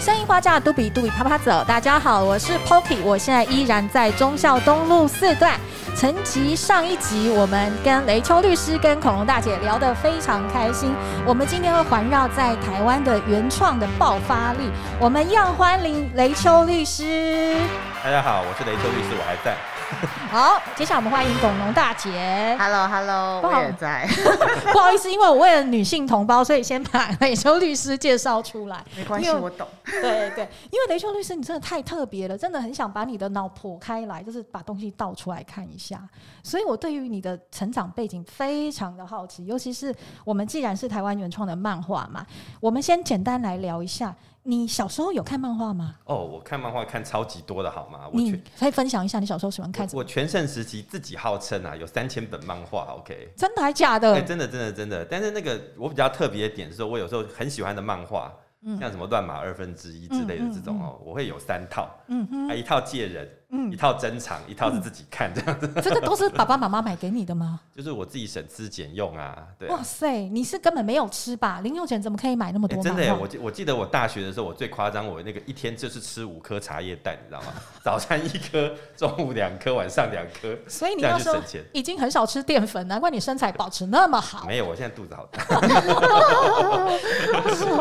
生意花架，都比嘟比啪啪走。大家好，我是 Poki，我现在依然在忠孝东路四段。承袭上一集，我们跟雷秋律师跟恐龙大姐聊得非常开心。我们今天会环绕在台湾的原创的爆发力。我们要欢迎雷秋律师。大家好，我是雷秋律师，我还在。好，接下来我们欢迎董龙大姐。Hello，Hello，hello, 我也在。不好意思，因为我为了女性同胞，所以先把雷秋律师介绍出来。没关系，我懂。对对，因为雷秋律师你真的太特别了，真的很想把你的脑剖开来，就是把东西倒出来看一下。所以我对于你的成长背景非常的好奇，尤其是我们既然是台湾原创的漫画嘛，我们先简单来聊一下。你小时候有看漫画吗？哦，我看漫画看超级多的，好吗？我你可以分享一下你小时候喜欢看什么？我全盛时期自己号称啊有三千本漫画，OK？真的还假的？欸，真的真的真的。但是那个我比较特别的点是，我有时候很喜欢的漫画，嗯，像什么乱马二分之一之类的这种哦，嗯嗯嗯，我会有三套，嗯哼，还一套借人。嗯，一套珍藏，一套是自己看这样子。这个都是爸爸妈妈买给你的吗？就是我自己省吃俭用啊，对啊。哇塞，你是根本没有吃吧？零用钱怎么可以买那么多？欸？真的，我记我记得我大学的时候，我最夸张，我那个一天就是吃五颗茶叶蛋，你知道吗？早餐一颗，中午两颗，晚上两颗。所以你那时候已经很少吃淀粉，难怪你身材保持那么好。没有，我现在肚子好大。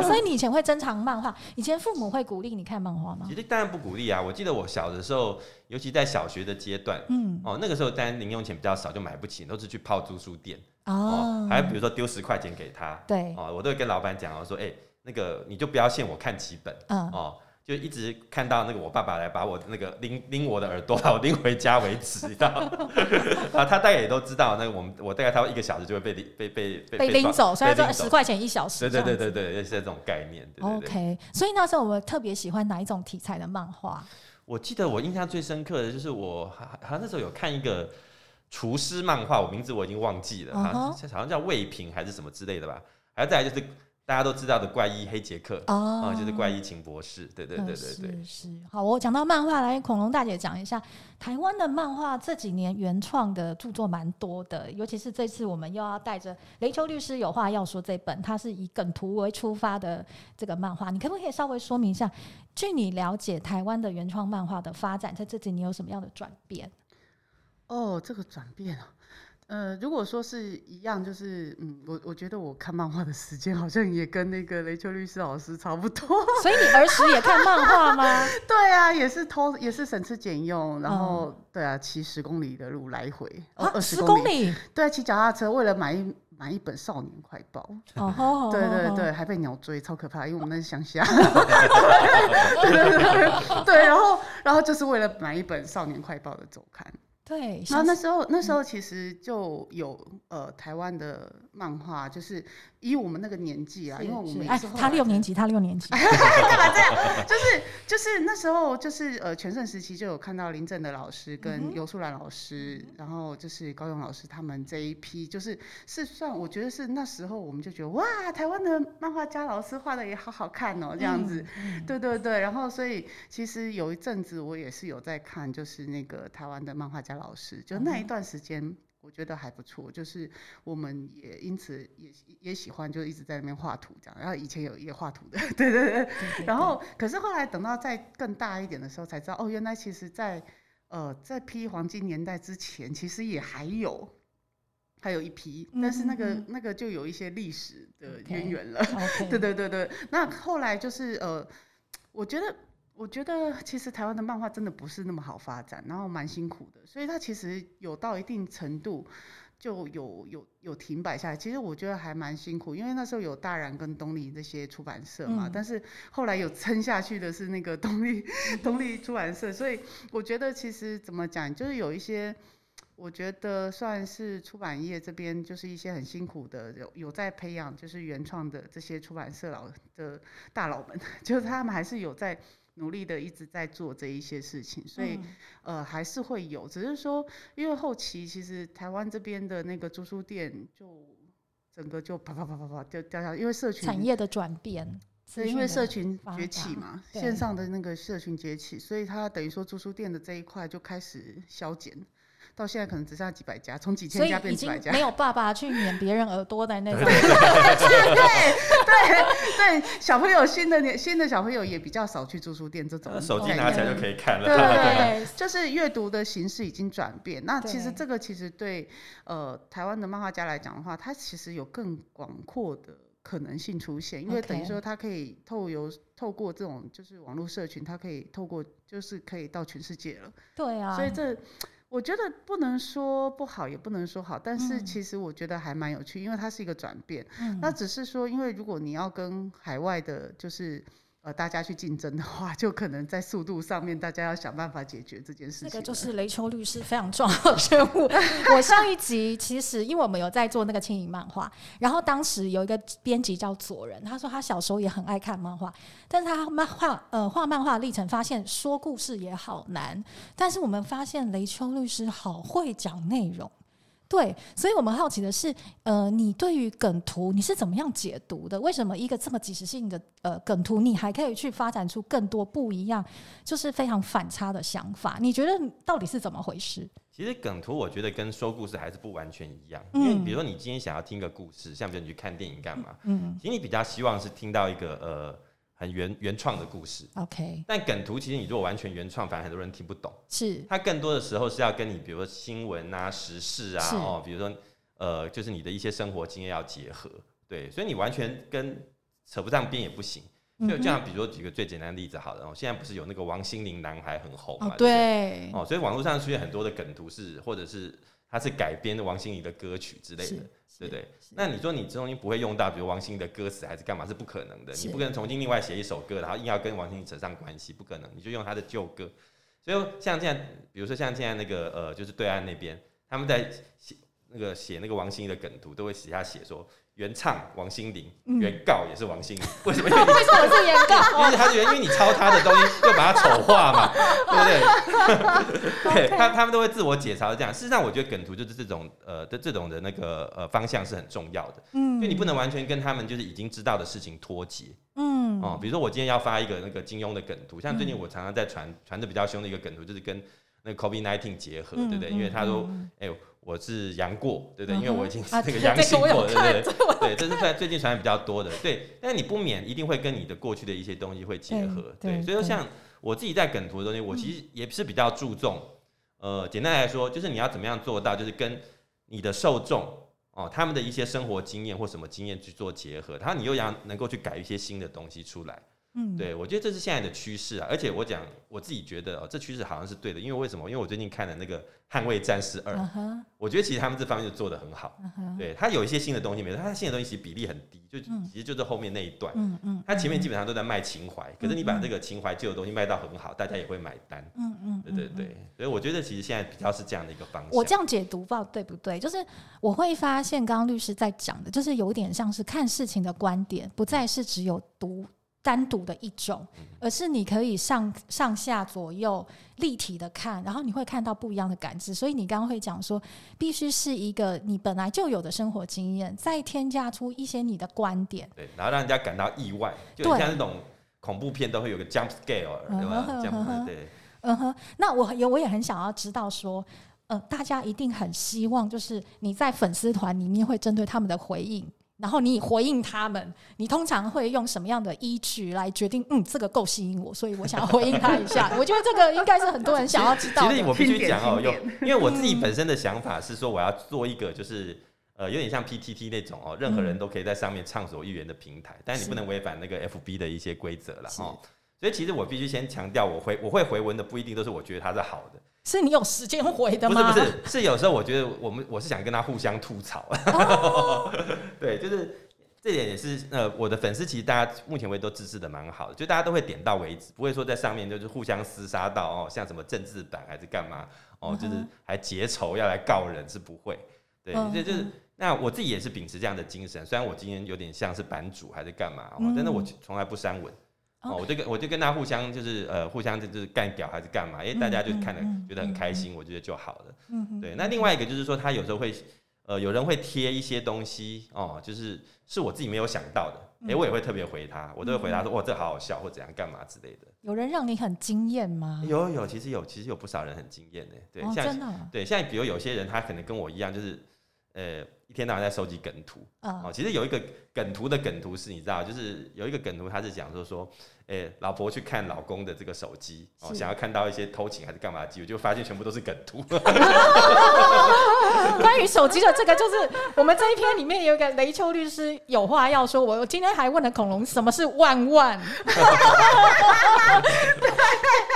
所以你以前会珍藏漫画？以前父母会鼓励你看漫画吗？其实当然不鼓励啊。我记得我小的时候。尤其在小学的阶段，嗯，哦，那个时候当然零用钱比较少，就买不起，都是去泡租书店，哦，哦，还比如说丢十块钱给他，对，哦，我都会跟老板讲，我说，哎、欸，那个你就不要限我看几本，嗯，哦，就一直看到那个我爸爸来把我那个拎 拎我的耳朵把我拎回家为止，你知道？啊，他大概也都知道，那个我们我大概他一个小时就会被被被被被拎走，所以说十块钱一小时，对对对对对，是这种概念，对对对，OK，所以那时候我们特别喜欢哪一种题材的漫画？我记得我印象最深刻的就是我好像那时候有看一个厨师漫画，我名字我已经忘记了，好像叫魏平还是什么之类的吧。还有再来就是大家都知道的怪医黑杰克哦，就是怪医秦博士。对对对对对，是是。好，我讲到漫画，来恐龙大姐讲一下，台湾的漫画这几年原创的著作蛮多的，尤其是这次我们又要带着雷秋律师有话要说这本，它是以梗图为出发的这个漫画，你可不可以稍微说明一下？据你了解，台湾的原创漫画的发展在这几年有什么样的转变？哦，这个转变啊，呃，如果说是一样，就是嗯，我我觉得我看漫画的时间好像也跟那个雷秋律师老师差不多。所以你儿时也看漫画吗？对啊，也是偷，也是省吃俭用，然后、嗯、对啊，骑十公里的路来回，二十公里，公里对啊，骑脚踏车为了买一。买一本《少年快报》哦，对对对，还被鸟追，超可怕，因为我们那是乡下。对对对对，然后然后就是为了买一本《少年快报》的周刊。对，然后那时候那时候其实就有呃台湾的漫画，就是。以我们那个年纪啊，因为我们哎，他六年级，他六年级，干嘛这样？就是就是那时候就是呃全盛时期就有看到林正的老师跟尤素兰老师，然后就是高勇老师他们这一批，就是是算我觉得是那时候我们就觉得哇，台湾的漫画家老师画的也好好看哦，这样子，对对对，然后所以其实有一阵子我也是有在看，就是那个台湾的漫画家老师，就那一段时间。我觉得还不错，就是我们也因此也也喜欢，就一直在那边画图这样。然后以前有也画图的，对对对。对对对，然后可是后来等到再更大一点的时候，才知道哦，原来其实在呃在批黄金年代之前，其实也还有还有一批，但是那个、嗯、那个就有一些历史的渊源了。Okay. 对对对对。那后来就是呃，我觉得。我觉得其实台湾的漫画真的不是那么好发展，然后蛮辛苦的，所以它其实有到一定程度就有有有停摆下来。其实我觉得还蛮辛苦，因为那时候有大然跟东立这些出版社嘛，嗯、但是后来有撑下去的是那个东立 东立出版社，所以我觉得其实怎么讲，就是有一些我觉得算是出版业这边就是一些很辛苦的有有在培养就是原创的这些出版社老的大佬们，就是他们还是有在。努力的一直在做这一些事情，所以、嗯、呃还是会有，只是说因为后期其实台湾这边的那个租书店就整个就啪啪啪啪啪就掉下来，因为社群产业的转变，是因为社群崛起嘛，线上的那个社群崛起，所以它等于说租书店的这一块就开始削减。到现在可能只剩下几百家，从几千家变几百家，没有爸爸去撵别人耳朵的那种。对对对 对，小朋友新的年新的小朋友也比较少去租书店这种，手机拿起来就可以看了。对对对，就是阅读的形式已经转变。那其实这个其实对呃台湾的漫画家来讲的话，它其实有更广阔的。可能性出现，因为等于说它可以透由透过这种就是网络社群，它可以透过就是可以到全世界了。对啊，所以这我觉得不能说不好，也不能说好，但是其实我觉得还蛮有趣，因为它是一个转变。嗯，那只是说，因为如果你要跟海外的，就是。呃，大家去竞争的话，就可能在速度上面，大家要想办法解决这件事情。这个就是雷秋律师非常重要的任务。我上一集其实，因为我们有在做那个轻盈漫画，然后当时有一个编辑叫左人，他说他小时候也很爱看漫画，但是他漫画呃画漫画历程发现说故事也好难，但是我们发现雷秋律师好会讲内容。对，所以我们好奇的是，呃，你对于梗图你是怎么样解读的？为什么一个这么即时性的呃梗图，你还可以去发展出更多不一样，就是非常反差的想法？你觉得到底是怎么回事？其实梗图我觉得跟说故事还是不完全一样，嗯、因为比如说你今天想要听个故事，像比如你去看电影干嘛？嗯，其实你比较希望是听到一个呃。很原原创的故事，OK。但梗图其实你如果完全原创，反而很多人听不懂。是，它更多的时候是要跟你，比如说新闻啊、时事啊，哦，比如说呃，就是你的一些生活经验要结合。对，所以你完全跟扯不上边也不行。就这样，比如说举个最简单的例子，好了，哦，现在不是有那个王心凌男孩很红嘛？对。哦，所以网络上出现很多的梗图是，或者是它是改编的王心凌的歌曲之类的。对不对？那你说你这东西不会用到，比如王心凌的歌词还是干嘛？是不可能的。你不可能重新另外写一首歌，然后硬要跟王心凌扯上关系，不可能。你就用他的旧歌。所以像现在，比如说像现在那个呃，就是对岸那边，他们在写那个写那个王心凌的梗图，都会写下写说。原唱王心凌，原告也是王心凌，为什么？为什么是原告？因为他是原，因为你抄他的东西，又把他丑化嘛，对不对？对他，他们都会自我解嘲这样。事实上，我觉得梗图就是这种呃的这种的那个呃方向是很重要的，嗯，因为你不能完全跟他们就是已经知道的事情脱节，嗯，哦，比如说我今天要发一个那个金庸的梗图，像最近我常常在传传的比较凶的一个梗图，就是跟那个 COVID-19 结合，对不对？因为他说，哎呦。我是杨过，对不对？因为我已经是那个阳性过，对不对？对，这是在最近传的比较多的，对。但是你不免一定会跟你的过去的一些东西会结合，对。所以说，像我自己在梗图的东西，我其实也是比较注重，呃，简单来说，就是你要怎么样做到，就是跟你的受众哦，他们的一些生活经验或什么经验去做结合，然后你又要能够去改一些新的东西出来。嗯，对，我觉得这是现在的趋势啊，而且我讲我自己觉得哦，这趋势好像是对的，因为为什么？因为我最近看了那个《捍卫战士二》uh，huh. 我觉得其实他们这方面就做得很好。Uh huh. 对，他有一些新的东西没错，他新的东西其实比例很低，就其实就是后面那一段。嗯嗯，他前面基本上都在卖情怀，可是你把这个情怀旧的东西卖到很好，大家也会买单。嗯嗯，对对对，所以我觉得其实现在比较是这样的一个方向。我这样解读不对不对？就是我会发现刚刚律师在讲的，就是有点像是看事情的观点，不再是只有读。单独的一种，而是你可以上上下左右立体的看，然后你会看到不一样的感知。所以你刚刚会讲说，必须是一个你本来就有的生活经验，再添加出一些你的观点，对，然后让人家感到意外，就像那种恐怖片都会有个 jump scale，对吧？对，嗯哼。那我也我也很想要知道说，呃，大家一定很希望，就是你在粉丝团里面会针对他们的回应。然后你回应他们，你通常会用什么样的依据来决定？嗯，这个够吸引我，所以我想要回应他一下。我觉得这个应该是很多人想要知道的。其实我必须讲哦，有因为我自己本身的想法是说，我要做一个就是呃，有点像 PTT 那种哦，任何人都可以在上面畅所欲言的平台，但是你不能违反那个 FB 的一些规则了哦。所以其实我必须先强调，我回我会回文的不一定都是我觉得它是好的。是你有时间回的吗？不是不是，是有时候我觉得我们我是想跟他互相吐槽。Oh. 对，就是这点也是呃，我的粉丝其实大家目前为止都支持的蛮好的，就大家都会点到为止，不会说在上面就是互相厮杀到哦，像什么政治版还是干嘛哦，就是还结仇要来告人是不会。对，这、uh. 就是那我自己也是秉持这样的精神，虽然我今天有点像是版主还是干嘛哦，但是我从来不删文。哦，我就跟我就跟他互相就是呃互相就是干屌还是干嘛？因为大家就看了觉得很开心，我觉得就好了。嗯，对。那另外一个就是说，他有时候会呃，有人会贴一些东西哦，就是是我自己没有想到的，哎、嗯欸，我也会特别回他，我都会回他说，哇，这好好笑，或怎样干嘛之类的。有人让你很惊艳吗？有有，其实有，其实有不少人很惊艳的，对，哦、像真的对，像比如有些人他可能跟我一样，就是呃，一天到晚在收集梗图，哦，哦，其实有一个梗图的梗图是你知道，就是有一个梗图，他是讲说说。老婆去看老公的这个手机哦，想要看到一些偷情还是干嘛的机会，就发现全部都是梗图。关于手机的这个，就是我们这一篇里面有一个雷秋律师有话要说。我我今天还问了恐龙什么是万万，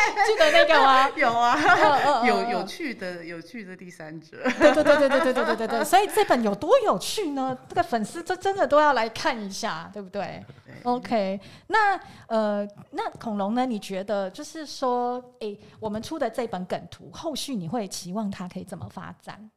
记得那个吗？有啊，有有趣的有趣的第三者。对对对对对对对对对，所以这本有多有趣呢？这个粉丝这真的都要来看一下，对不对？对 OK，那呃。那恐龙呢？你觉得就是说，哎、欸，我们出的这本梗图，后续你会期望它可以怎么发展？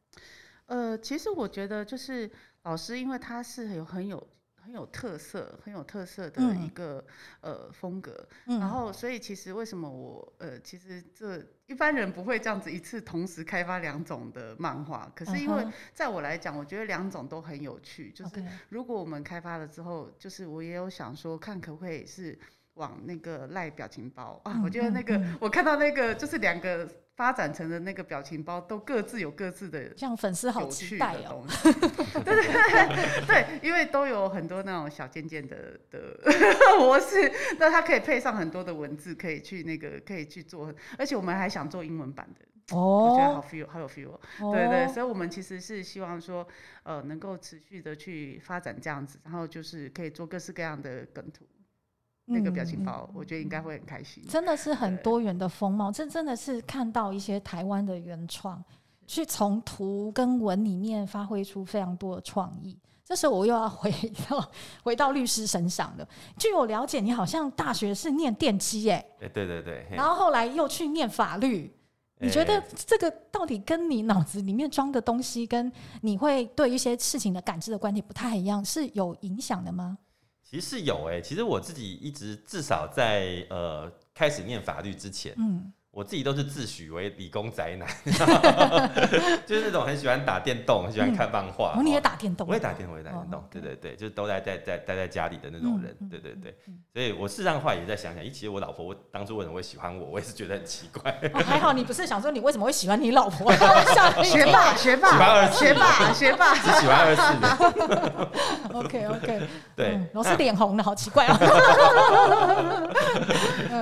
呃，其实我觉得就是老师，因为他是有很有。很有特色，很有特色的一个、嗯、呃风格，嗯、然后所以其实为什么我呃其实这一般人不会这样子一次同时开发两种的漫画，可是因为在我来讲，我觉得两种都很有趣，就是如果我们开发了之后，就是我也有想说看可不可以是往那个赖表情包啊，我觉得那个、嗯、我看到那个就是两个。发展成的那个表情包都各自有各自的，像粉丝好期待哦。对对对对，因为都有很多那种小尖尖的的模式，那它可以配上很多的文字，可以去那个可以去做，而且我们还想做英文版的哦，我觉得好 feel 好有 feel，哦。对对，所以我们其实是希望说，呃，能够持续的去发展这样子，然后就是可以做各式各样的梗图。那个表情包，我觉得应该会很开心。真的是很多元的风貌，这真的是看到一些台湾的原创，去从图跟文里面发挥出非常多的创意。这时候我又要回到回到律师身上了。据我了解，你好像大学是念电机，哎，对对对，然后后来又去念法律。你觉得这个到底跟你脑子里面装的东西，跟你会对一些事情的感知的观点不太一样，是有影响的吗？其实是有诶、其实我自己一直至少在呃开始念法律之前，我自己都是自诩为理工宅男，就是那种很喜欢打电动、很喜欢看漫画。哦，你也打电动？我也打电动，我也打电动。对对对，就是都在在在待在家里的那种人。对对对，所以我事实上话也在想想，咦，其实我老婆我当初为什么会喜欢我，我也是觉得很奇怪。还好你不是想说你为什么会喜欢你老婆？学霸，学霸，喜欢二次，学霸，学霸，只喜欢二次的。OK OK，对，我是脸红的，好奇怪啊。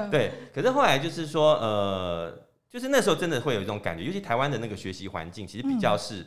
对，可是后来就是说，呃。呃，就是那时候真的会有一种感觉，尤其台湾的那个学习环境，其实比较是，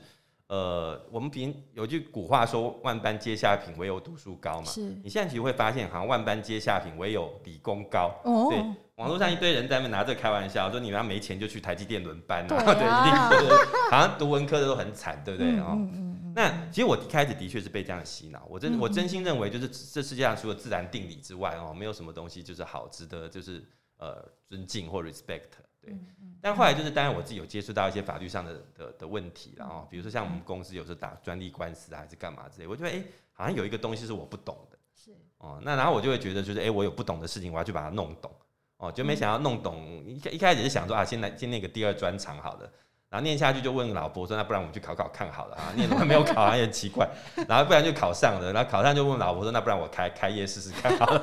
嗯、呃，我们平有句古话说“万般皆下品，唯有读书高”嘛。是。你现在其实会发现，好像万般皆下品，唯有理工高。哦。对，网络上一堆人在那拿这开玩笑，说你们要没钱就去台积电轮班啊，对，啊对，一定好像读文科的都很惨，对不对？哦、嗯。嗯嗯，那其实我一开始的确是被这样洗脑，我真我真心认为，就是这世界上除了自然定理之外，哦，没有什么东西就是好值得就是呃尊敬或 respect。对，但后来就是当然我自己有接触到一些法律上的的的问题，然后比如说像我们公司有时候打专利官司啊，还是干嘛之类，我觉得哎，好像有一个东西是我不懂的，是。哦，那然后我就会觉得就是哎，我有不懂的事情，我要去把它弄懂，哦，就没想要弄懂一一开始是想说啊，先来先那个第二专长好了。然后念下去就问老婆说：“那不然我们去考考看好了啊？念了还没有考，还很奇怪。然后不然就考上了，然后考上就问老婆说：那不然我开开业试试看好了。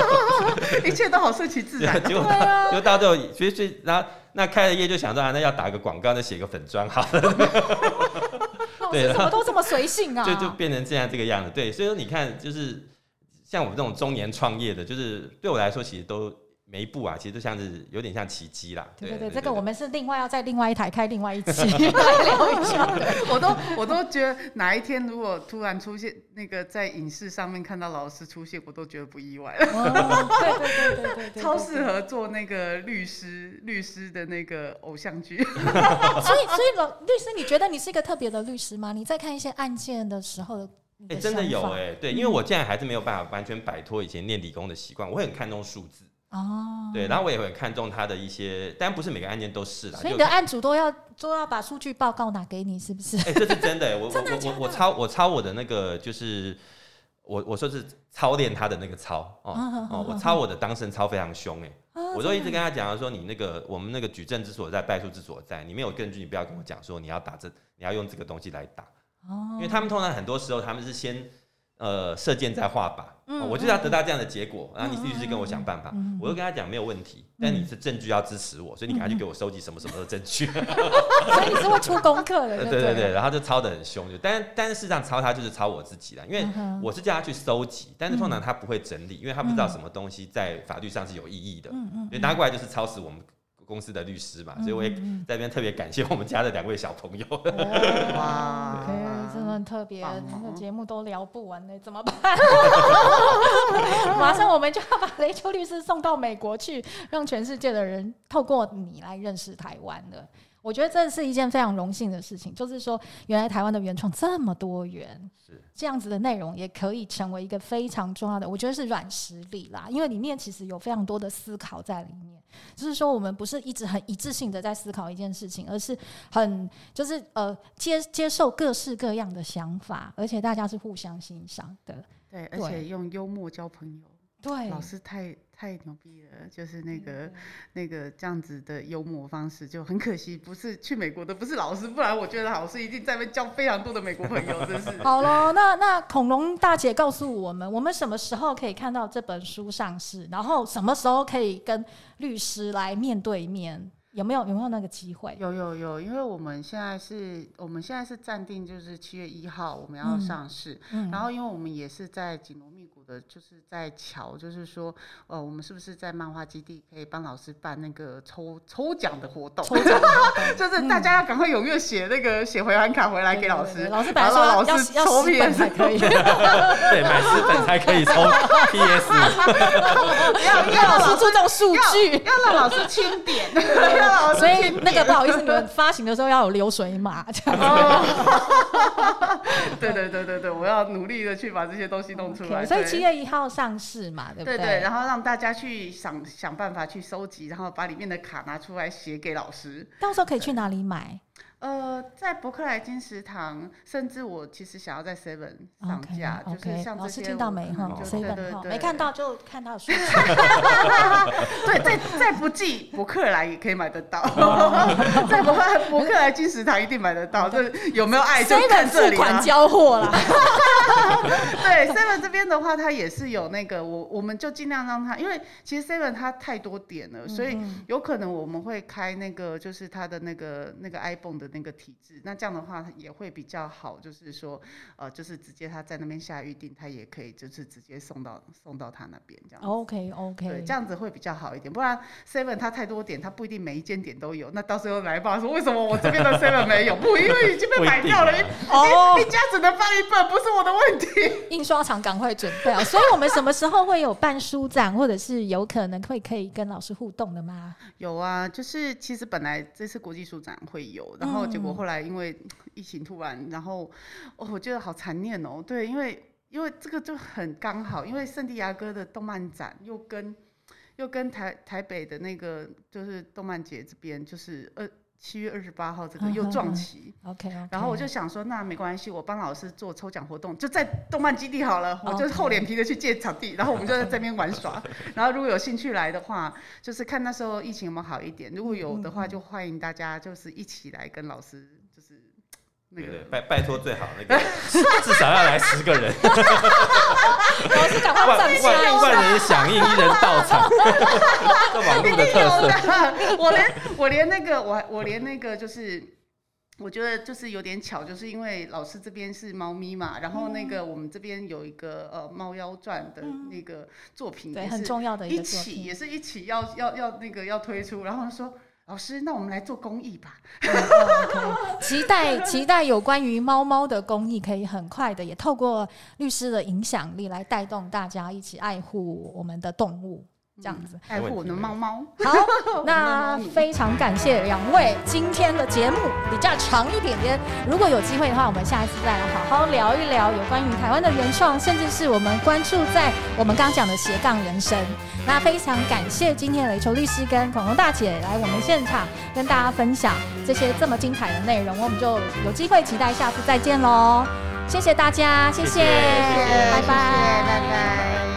一切都好顺其自然。结果就到最后，所以所以然后那开了业就想说啊，那要打个广告，那写个粉专好了。对，怎么都这么随性啊？就就变成这样这个样子。对，所以说你看，就是像我们这种中年创业的，就是对我来说其实都。每一步啊，其实都像是有点像奇迹啦。对对对，这个我们是另外要在另外一台开另外一期 聊一下。我都我都觉得哪一天如果突然出现那个在影视上面看到老师出现，我都觉得不意外了。对对对对对对，超适合做那个律师律师的那个偶像剧。所以所以老律师，你觉得你是一个特别的律师吗？你在看一些案件的时候，哎，真的有哎，对，因为我现在还是没有办法完全摆脱以前念理工的习惯，我会很看重数字。哦，对，然后我也会很看重他的一些，但不是每个案件都是啦。所以你的案主都要都要把数据报告拿给你，是不是？哎、欸，这是真的，我 我我我抄我抄我的那个就是我我说是操练他的那个操哦哦，我抄我的当事人抄非常凶哎，我都一直跟他讲说，你那个我们那个举证之所在，败诉之所在，你没有根据，你不要跟我讲说你要打这，你要用这个东西来打哦，因为他们通常很多时候他们是先呃射箭在画靶。我就要得到这样的结果，然后你律师跟我想办法，我就跟他讲没有问题，但你是证据要支持我，所以你赶快去给我收集什么什么的证据。所以你是会出功课的。对对对，然后就抄的很凶，就但但是事实上抄他就是抄我自己了，因为我是叫他去收集，但是通常他不会整理，因为他不知道什么东西在法律上是有意义的，所以拿过来就是抄死我们公司的律师嘛，所以我也在这边特别感谢我们家的两位小朋友。哇 真的很特别，那个节目都聊不完呢，怎么办？马上我们就要把雷秋律师送到美国去，让全世界的人透过你来认识台湾的。我觉得这是一件非常荣幸的事情，就是说，原来台湾的原创这么多元，是这样子的内容也可以成为一个非常重要的，我觉得是软实力啦。因为里面其实有非常多的思考在里面，就是说我们不是一直很一致性的在思考一件事情，而是很就是呃接接受各式各样的想法，而且大家是互相欣赏的。对，而且用幽默交朋友。对，老师太太牛逼了，就是那个、嗯、那个这样子的幽默方式，就很可惜，不是去美国的，不是老师，不然我觉得老师一定在那边交非常多的美国朋友，真是。好喽，那那恐龙大姐告诉我们，我们什么时候可以看到这本书上市？然后什么时候可以跟律师来面对面？有没有有没有那个机会？有有有，因为我们现在是我们现在是暂定就是七月一号我们要上市，嗯嗯、然后因为我们也是在紧锣密鼓的，就是在瞧，就是说呃我们是不是在漫画基地可以帮老师办那个抽抽奖的活动？抽奖 就是大家要赶快踊跃写那个写回函卡回来给老师，老师本来说老师要抽 PS 才可以，对，买十本才可以抽 PS，要要老师注重数据，要让老师清点。所以那个不好意思，你们发行的时候要有流水码这样 子。对对对对对，我要努力的去把这些东西弄出来。所以七月一号上市嘛，对不对？对对，然后让大家去想想办法去收集，然后把里面的卡拿出来写给老师。到时候可以去哪里买？呃，在伯克莱金石堂，甚至我其实想要在 Seven 上架，okay, okay, 就是像这些，老师听到没哈？Seven，没看到就看到书。对，再再不济，伯克莱也可以买得到。在伯克伯克莱金石堂一定买得到。这有没有爱就看这里。付款交货啦。对，Seven 这边的话，它也是有那个，我我们就尽量让它，因为其实 Seven 它太多点了，所以有可能我们会开那个，就是它的那个那个 iPhone 的。那个体制，那这样的话也会比较好，就是说，呃，就是直接他在那边下预定，他也可以就是直接送到送到他那边这样。OK OK，对，这样子会比较好一点。不然 Seven 他太多点，他不一定每一间点都有。那到时候来报说为什么我这边的 Seven 没有？不，因为已经被买掉了。哦，一家只能办一份，不是我的问题。印刷厂赶快准备啊！所以我们什么时候会有办书展，或者是有可能会可以跟老师互动的吗？有啊，就是其实本来这次国际书展会有，然后。结果后来因为 疫情突然，然后哦，我觉得好残念哦。对，因为因为这个就很刚好，因为圣地亚哥的动漫展又跟又跟台台北的那个就是动漫节这边就是二七月二十八号这个又撞期。OK，然后我就想说，那没关系，我帮老师做抽奖活动，就在动漫基地好了。我就厚脸皮的去借场地，然后我们就在这边玩耍。然后如果有兴趣来的话，就是看那时候疫情有没有好一点。如果有的话，就欢迎大家就是一起来跟老师。那个拜拜托最好那个 至少要来十个人，老师赶快万万万人响应，一人到场，这网络的特色。我连我连那个我我连那个就是，我觉得就是有点巧，就是因为老师这边是猫咪嘛，然后那个我们这边有一个呃猫妖传的那个作品，对，很重要的一起，也是一起要要要那个要推出，然后说。老师，那我们来做公益吧。Okay. 期待 期待有关于猫猫的公益，可以很快的也透过律师的影响力来带动大家一起爱护我们的动物。这样子爱护我的猫猫。好，那非常感谢两位。今天的节目比较长一点点，如果有机会的话，我们下一次再来好好聊一聊有关于台湾的原创，甚至是我们关注在我们刚讲的斜杠人生。那非常感谢今天的雷球律师跟恐龙大姐来我们现场跟大家分享这些这么精彩的内容，我们就有机会期待下次再见喽。谢谢大家，谢谢，拜拜，拜拜。